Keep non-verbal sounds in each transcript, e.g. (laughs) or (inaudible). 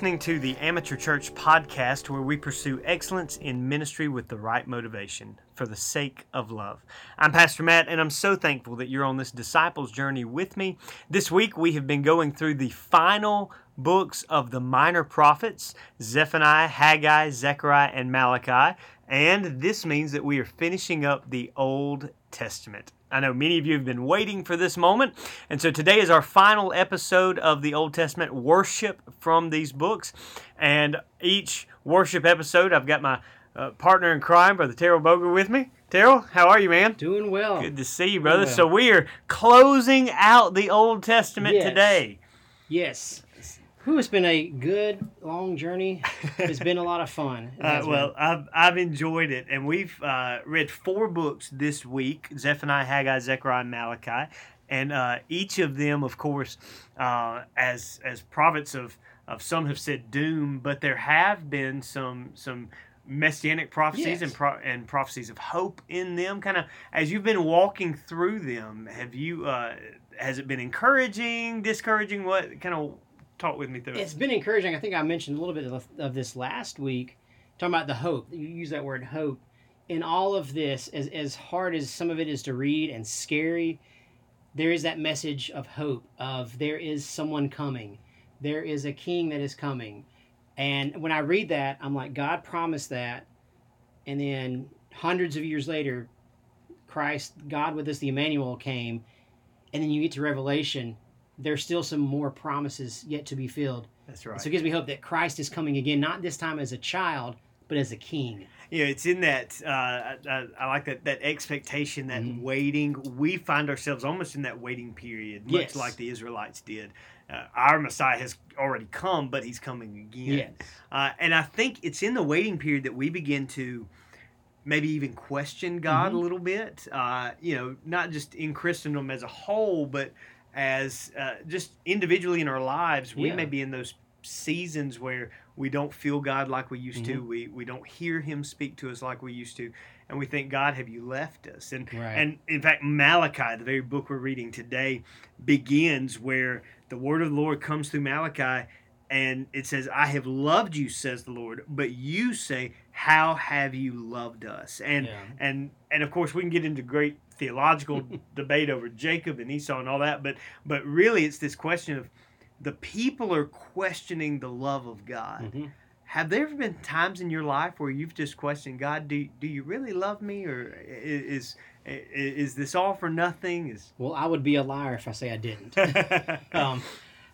Listening to the Amateur Church podcast where we pursue excellence in ministry with the right motivation for the sake of love. I'm Pastor Matt, and I'm so thankful that you're on this disciples journey with me. This week we have been going through the final books of the minor prophets Zephaniah, Haggai, Zechariah, and Malachi, and this means that we are finishing up the Old Testament. I know many of you have been waiting for this moment. And so today is our final episode of the Old Testament worship from these books. And each worship episode, I've got my uh, partner in crime, Brother Terrell Boger, with me. Terrell, how are you, man? Doing well. Good to see you, brother. Well. So we are closing out the Old Testament yes. today. Yes. Who it's been a good long journey. It's been a lot of fun. (laughs) Uh, well, I've, I've enjoyed it, and we've uh, read four books this week: Zephaniah, Haggai, Zechariah, and Malachi, and uh, each of them, of course, uh, as as prophets of of some have said doom, but there have been some some messianic prophecies yes. and pro- and prophecies of hope in them. Kind of as you've been walking through them, have you? Uh, has it been encouraging, discouraging? What kind of talk with me through it. It's been encouraging. I think I mentioned a little bit of, of this last week, talking about the hope. You use that word hope. In all of this, as, as hard as some of it is to read and scary, there is that message of hope of there is someone coming. There is a king that is coming. And when I read that, I'm like, God promised that. And then hundreds of years later, Christ, God with us, the Emmanuel came. And then you get to Revelation, there's still some more promises yet to be filled. That's right. So it gives me hope that Christ is coming again, not this time as a child, but as a king. Yeah, it's in that. Uh, I, I, like that that expectation, that mm-hmm. waiting. We find ourselves almost in that waiting period, much yes. like the Israelites did. Uh, our Messiah has already come, but he's coming again. Yes. Uh, and I think it's in the waiting period that we begin to maybe even question God mm-hmm. a little bit. Uh, you know, not just in Christendom as a whole, but as uh, just individually in our lives, we yeah. may be in those seasons where we don't feel God like we used mm-hmm. to. We we don't hear Him speak to us like we used to, and we think, God, have you left us? And right. and in fact, Malachi, the very book we're reading today, begins where the word of the Lord comes through Malachi, and it says, "I have loved you," says the Lord, but you say, "How have you loved us?" And yeah. and and of course, we can get into great theological (laughs) debate over Jacob and Esau and all that, but but really it's this question of the people are questioning the love of God. Mm-hmm. Have there ever been times in your life where you've just questioned God? Do do you really love me, or is is this all for nothing? Is (laughs) well, I would be a liar if I say I didn't. (laughs) um,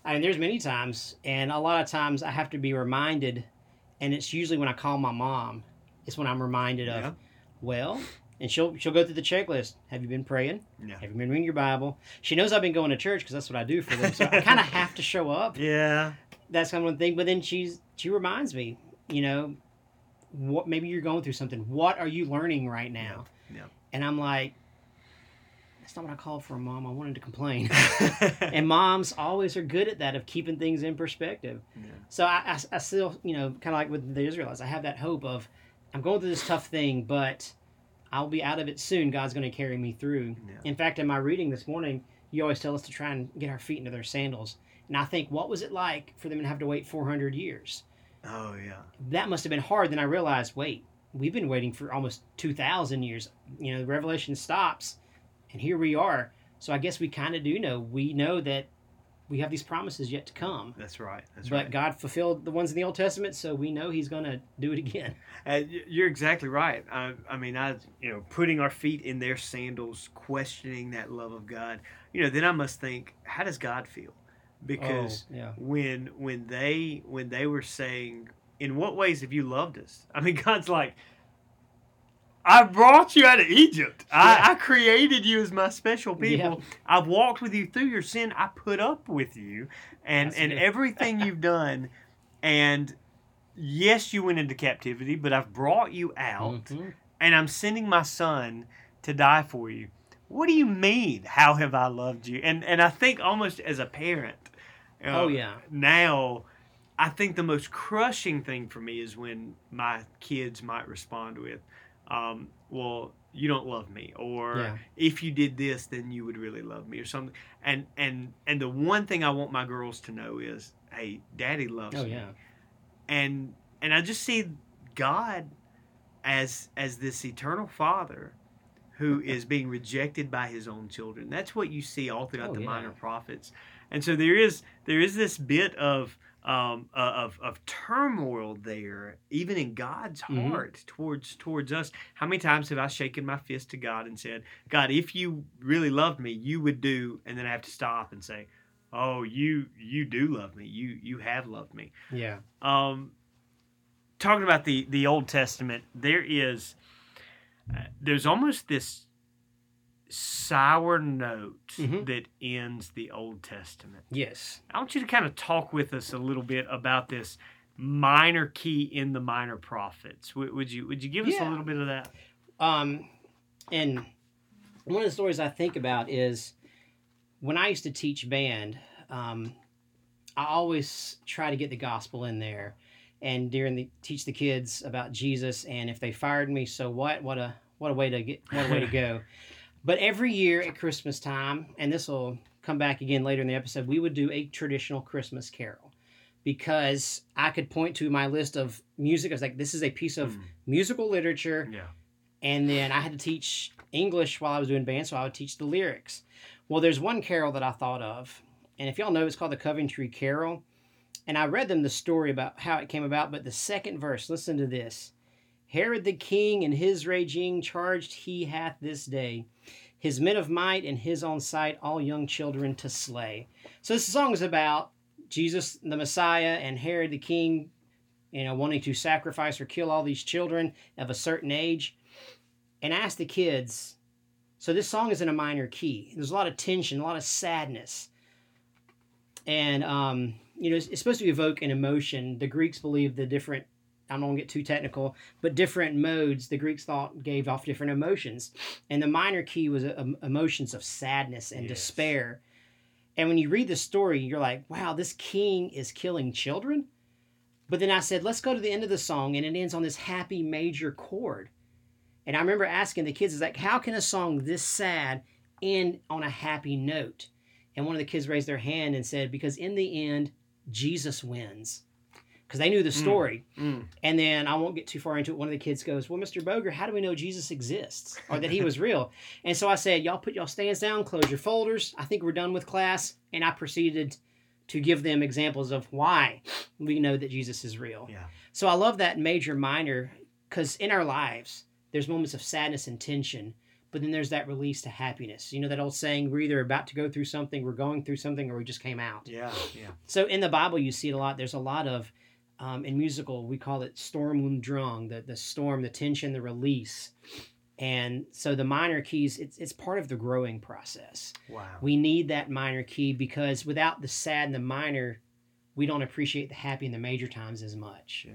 I mean, there's many times, and a lot of times I have to be reminded, and it's usually when I call my mom. It's when I'm reminded of, well, and she'll she'll go through the checklist. Have you been praying? Yeah. Have you been reading your Bible? She knows I've been going to church because that's what I do for them. So I kind of have to show up. (laughs) Yeah. That's kind of one thing. But then she's she reminds me, you know, what maybe you're going through something. What are you learning right now? Yeah. And I'm like, that's not what I called for a mom. I wanted to complain. (laughs) and moms always are good at that of keeping things in perspective. Yeah. So I, I, I still, you know, kind of like with the Israelites, I have that hope of I'm going through this tough thing, but I'll be out of it soon. God's going to carry me through. Yeah. In fact, in my reading this morning, you always tell us to try and get our feet into their sandals. And I think, what was it like for them to have to wait 400 years? Oh, yeah. That must have been hard. Then I realized, wait, we've been waiting for almost 2,000 years. You know, the Revelation stops, and here we are. So I guess we kind of do know. We know that we have these promises yet to come. That's right. That's but right. But God fulfilled the ones in the Old Testament, so we know He's going to do it again. (laughs) Uh, you're exactly right. I, I mean, I you know, putting our feet in their sandals, questioning that love of God. You know, then I must think, how does God feel? Because oh, yeah. when when they when they were saying, in what ways have you loved us? I mean, (laughs) God's like, I brought you out of Egypt. Yeah. I, I, created you as my special people. Yeah. I've walked with you through your sin. I put up with you and, and everything you've done. And yes, you went into captivity, but I've brought you out mm-hmm. and I'm sending my son to die for you. What do you mean? How have I loved you? And and I think almost as a parent, uh, oh yeah, now I think the most crushing thing for me is when my kids might respond with, um, well, you don't love me, or yeah. if you did this, then you would really love me, or something. And and and the one thing I want my girls to know is, hey, Daddy loves Oh me. yeah. and and I just see God as as this eternal Father who (laughs) is being rejected by His own children. That's what you see all throughout Oh, the yeah. minor prophets, and so there is there is this bit of um, uh, of of turmoil there, even in God's Mhm. heart towards towards us. How many times have I shaken my fist to God and said, "God, if you really loved me, you would do," and then I have to stop and say, "Oh, you you do love me. You you have loved me." Yeah. um, talking about the the Old Testament, there is uh, there's almost this sour note Mhm. that ends the Old Testament. Yes. I want you to kind of talk with us a little bit about this minor key in the minor prophets. Would you would you give us a little bit of that? Um, and one of the stories I think about is when I used to teach band. Um, I always try to get the gospel in there, and during the teach the kids about Jesus. And if they fired me, so what? What a what a way to get what a way to go. (laughs) But every year at Christmas time, and this will come back again later in the episode, we would do a traditional Christmas carol because I could point to my list of music. I was like, this is a piece of Mm. musical literature Yeah. and then I had to teach English while I was doing band, so I would teach the lyrics. Well, there's one carol that I thought of, and if y'all know, it's called the Coventry Carol. And I read them the story about how it came about, but the second verse, listen to this. Herod the king and his raging charged he hath this day his men of might and his own sight all young children to slay. So this song is about Jesus the Messiah and Herod the king, you know, wanting to sacrifice or kill all these children of a certain age and ask the kids. So this song is in a minor key. There's a lot of tension, a lot of sadness, and um, you know it's, it's supposed to evoke an emotion. The Greeks believe the different. I'm not gonna get too technical, but different modes the Greeks thought gave off different emotions, and the minor key was uh, emotions of sadness and Yes. despair. And when you read the story, you're like, "Wow, this king is killing children." But then I said, "Let's go to the end of the song," and it ends on this happy major chord. And I remember asking the kids, "Is like, how can a song this sad end on a happy note?" And one of the kids raised their hand and said, "Because in the end, Jesus wins." Because they knew the story. Mm. And then I won't get too far into it. One of the kids goes, "Well, Mr. Boger, how do we know Jesus exists or that he was real?" (laughs) And so I said, "Y'all put y'all stands down, close your folders. I think we're done with class." And I proceeded to give them examples of why we know that Jesus is real. Yeah. So I love that major minor because in our lives there's moments of sadness and tension, but then there's that release to happiness. You know that old saying, "We're either about to go through something, we're going through something, or we just came out." Yeah. Yeah. So in the Bible, you see it a lot. There's a lot of um, in musical, we call it Sturm und Drang, the the storm, the tension, the release. And so the minor keys, it's it's part of the growing process. Wow. We need that minor key because without the sad and the minor, we don't appreciate the happy and the major times as much. Yeah.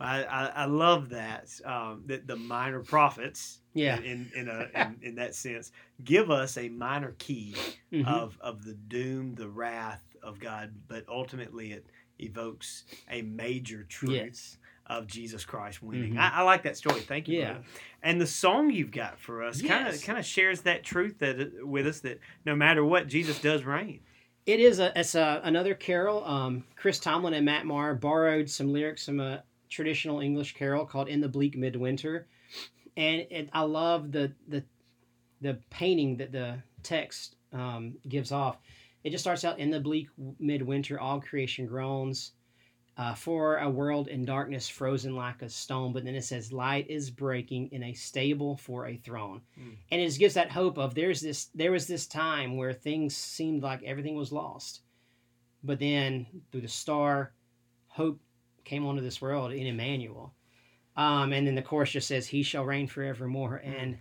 I, I, I love that um, that the minor prophets Yeah. in in, a, in in that sense give us a minor key Mhm. of of the doom the wrath of God but ultimately it evokes a major truth Yes. of Jesus Christ winning Mhm. I, I like that story thank you Yeah. brother. and the song you've got for us kind of kind of shares that truth that uh, with us that no matter what Jesus does reign It is a it's a, another carol. Um, Chris Tomlin and Matt Maher borrowed some lyrics from a traditional English carol called "In the Bleak Midwinter," and it, I love the the the painting that the text um, gives off. It just starts out in the bleak midwinter, all creation groans. Uh, for a world in darkness, frozen like a stone, but then it says, "Light is breaking in a stable for a throne," Mm. and it just gives that hope of there's this there was this time where things seemed like everything was lost, but then through the star, hope came onto this world in Emmanuel, um, and then the chorus just says, "He shall reign forevermore." And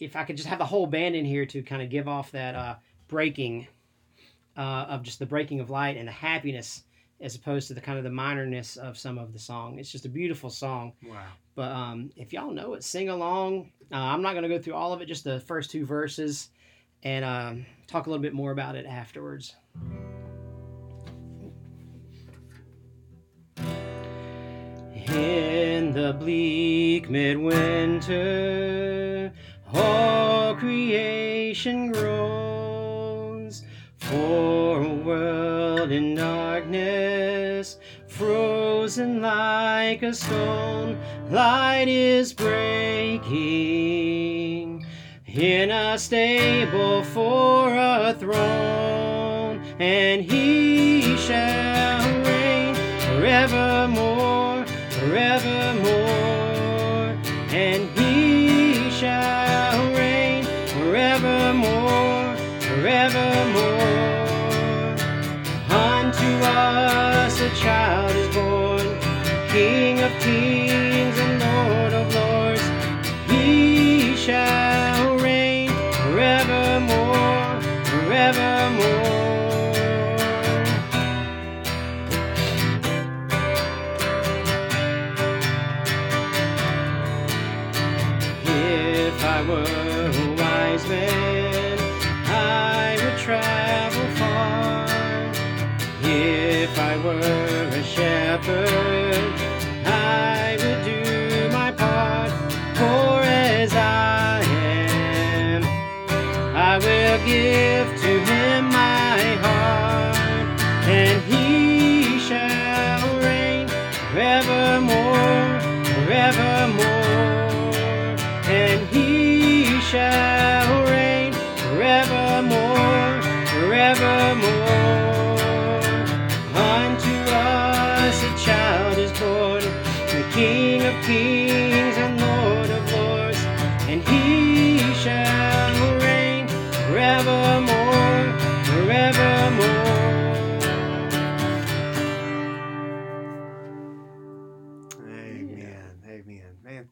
if I could just have the whole band in here to kind of give off that uh, breaking uh, of just the breaking of light and the happiness as opposed to the kind of the minorness of some of the song. It's just a beautiful song. wow But um, if y'all know it, sing along. Uh, I'm not going to go through all of it, just the first two verses, and um, talk a little bit more about it afterwards. In the bleak midwinter, all creation groans for a world in darkness frozen like a stone, light is breaking. In a stable for a throne, and he shall child is born, King of kings and Lord of lords. He shall reign forevermore, forevermore. If I were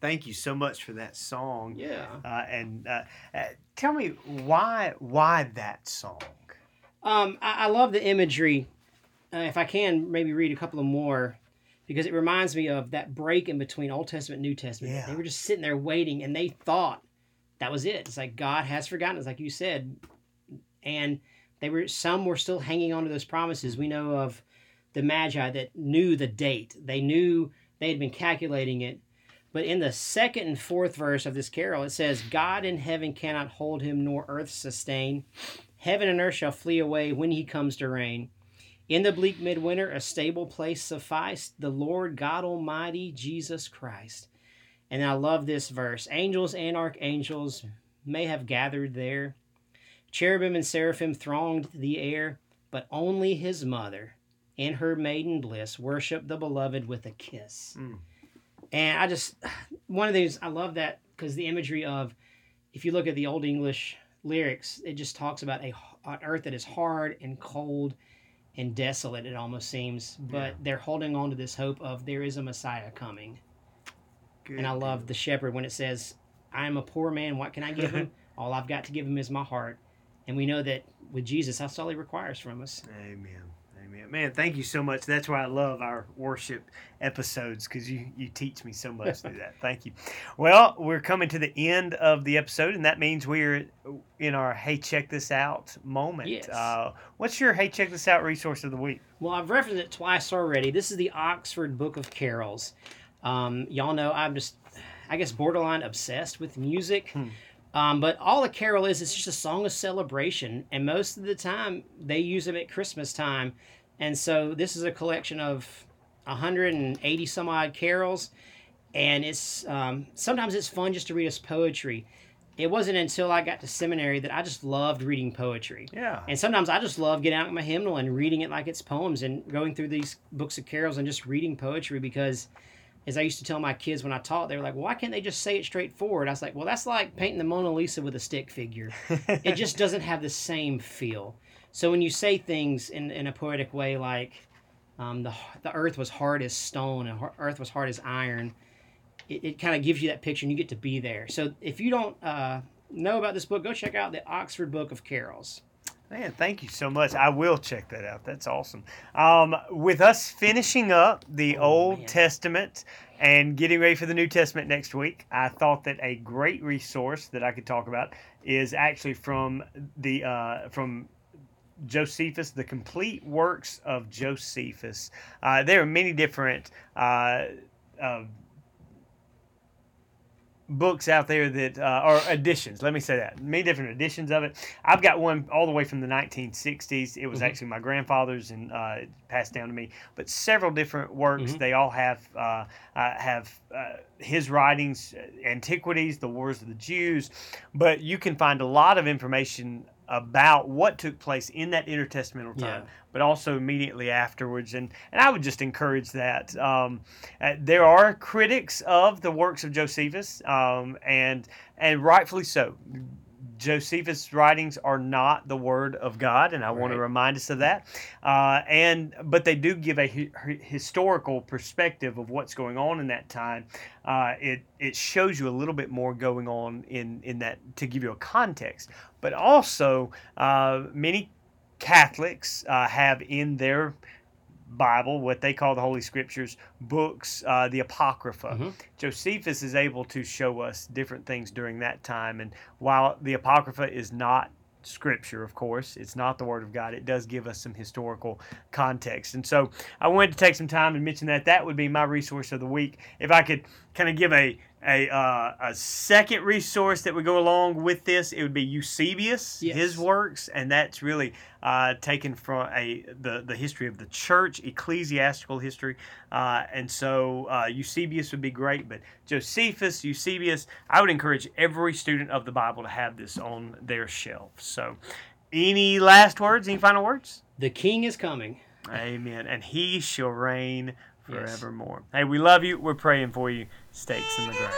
thank you so much for that song. Yeah. Uh, and uh, uh, tell me why why that song? Um, I, I love the imagery. Uh, if I can, maybe read a couple of more, because it reminds me of that break in between Old Testament and New Testament. Yeah. They were just sitting there waiting, and they thought that was it. It's like God has forgotten. It's like you said, and they were some were still hanging on to those promises. We know of the Magi that knew the date. They knew they had been calculating it. But in the second and fourth verse of this carol, it says, God in heaven cannot hold him, nor earth sustain. Heaven and earth shall flee away when he comes to reign. In the bleak midwinter, a stable place sufficed, the Lord God Almighty, Jesus Christ. And I love this verse. Angels and archangels may have gathered there. Cherubim and seraphim thronged the air, but only his mother in her maiden bliss worshiped the beloved with a kiss. Mm. And I just, one of these, I love that because the imagery of, if you look at the Old English lyrics, it just talks about a, an earth that is hard and cold and desolate, it almost seems. But Yeah. they're holding on to this hope of there is a Messiah coming. Good And I love the shepherd when it says, I am a poor man, what can I give him? (laughs) all I've got to give him is my heart. And we know that with Jesus, that's all he requires from us. Amen. Amen. Man, thank you so much. That's why I love our worship episodes because you, you teach me so much through that. Thank you. Well, we're coming to the end of the episode, and that means we're in our Hey, Check This Out moment. Yes. Uh, what's your Hey, Check This Out resource of the week? Well, I've referenced it twice already. This is the Oxford Book of Carols. Um, y'all know I'm just, I guess, borderline obsessed with music. Hmm. Um, but all a carol is, it's just a song of celebration. And most of the time, they use them at Christmas time. And so this is a collection of 180 some odd carols. And it's um, sometimes it's fun just to read us poetry. It wasn't until I got to seminary that I just loved reading poetry. Yeah. And sometimes I just love getting out my hymnal and reading it like it's poems and going through these books of carols and just reading poetry because, as I used to tell my kids when I taught, they were like, why can't they just say it straightforward? I was like, well, that's like painting the Mona Lisa with a stick figure. (laughs) it just doesn't have the same feel. So when you say things in, in a poetic way like, um, the, the earth was hard as stone and earth was hard as iron, it, it kind of gives you that picture and you get to be there. So if you don't uh, know about this book, go check out the Oxford Book of Carols. Man, thank you so much. I will check that out. That's awesome. Um, with us finishing up the Oh, Old man. Testament and getting ready for the New Testament next week, I thought that a great resource that I could talk about is actually from the uh, from Josephus, the complete works of Josephus. Uh, there are many different. Uh, uh, books out there that uh, are editions. Let me say that many different editions of it. I've got one all the way from the 1960s. It was Mhm. actually my grandfather's and uh, it passed down to me. But several different works. Mhm. They all have uh, uh, have uh, his writings, uh, antiquities, the wars of the Jews. But you can find a lot of information about what took place in that intertestamental time, Yeah. but also immediately afterwards. And and I would just encourage that. Um, uh, there are critics of the works of Josephus, um, and and rightfully so. Josephus' writings are not the word of God, and I want to remind us of that. Uh, and but they do give a hi- hi- historical perspective of what's going on in that time. Uh, it it shows you a little bit more going on in in that to give you a context. But also, uh, many Catholics uh, have in their Bible, what they call the Holy Scriptures, books, uh, the Apocrypha. Mhm. Josephus is able to show us different things during that time. And while the Apocrypha is not Scripture, of course, it's not the Word of God, it does give us some historical context. And so I wanted to take some time and mention that. That would be my resource of the week. If I could kind of give a a, uh, a second resource that would go along with this, it would be Eusebius, Yes. his works, and that's really uh, taken from a the, the history of the church, ecclesiastical history, uh, and so uh, Eusebius would be great. But Josephus, Eusebius, I would encourage every student of the Bible to have this on their shelf. So, any last words? Any final words? The king is coming. Amen. And he shall reign Yes. forevermore. Hey, we love you. We're praying for you. Stakes in the ground.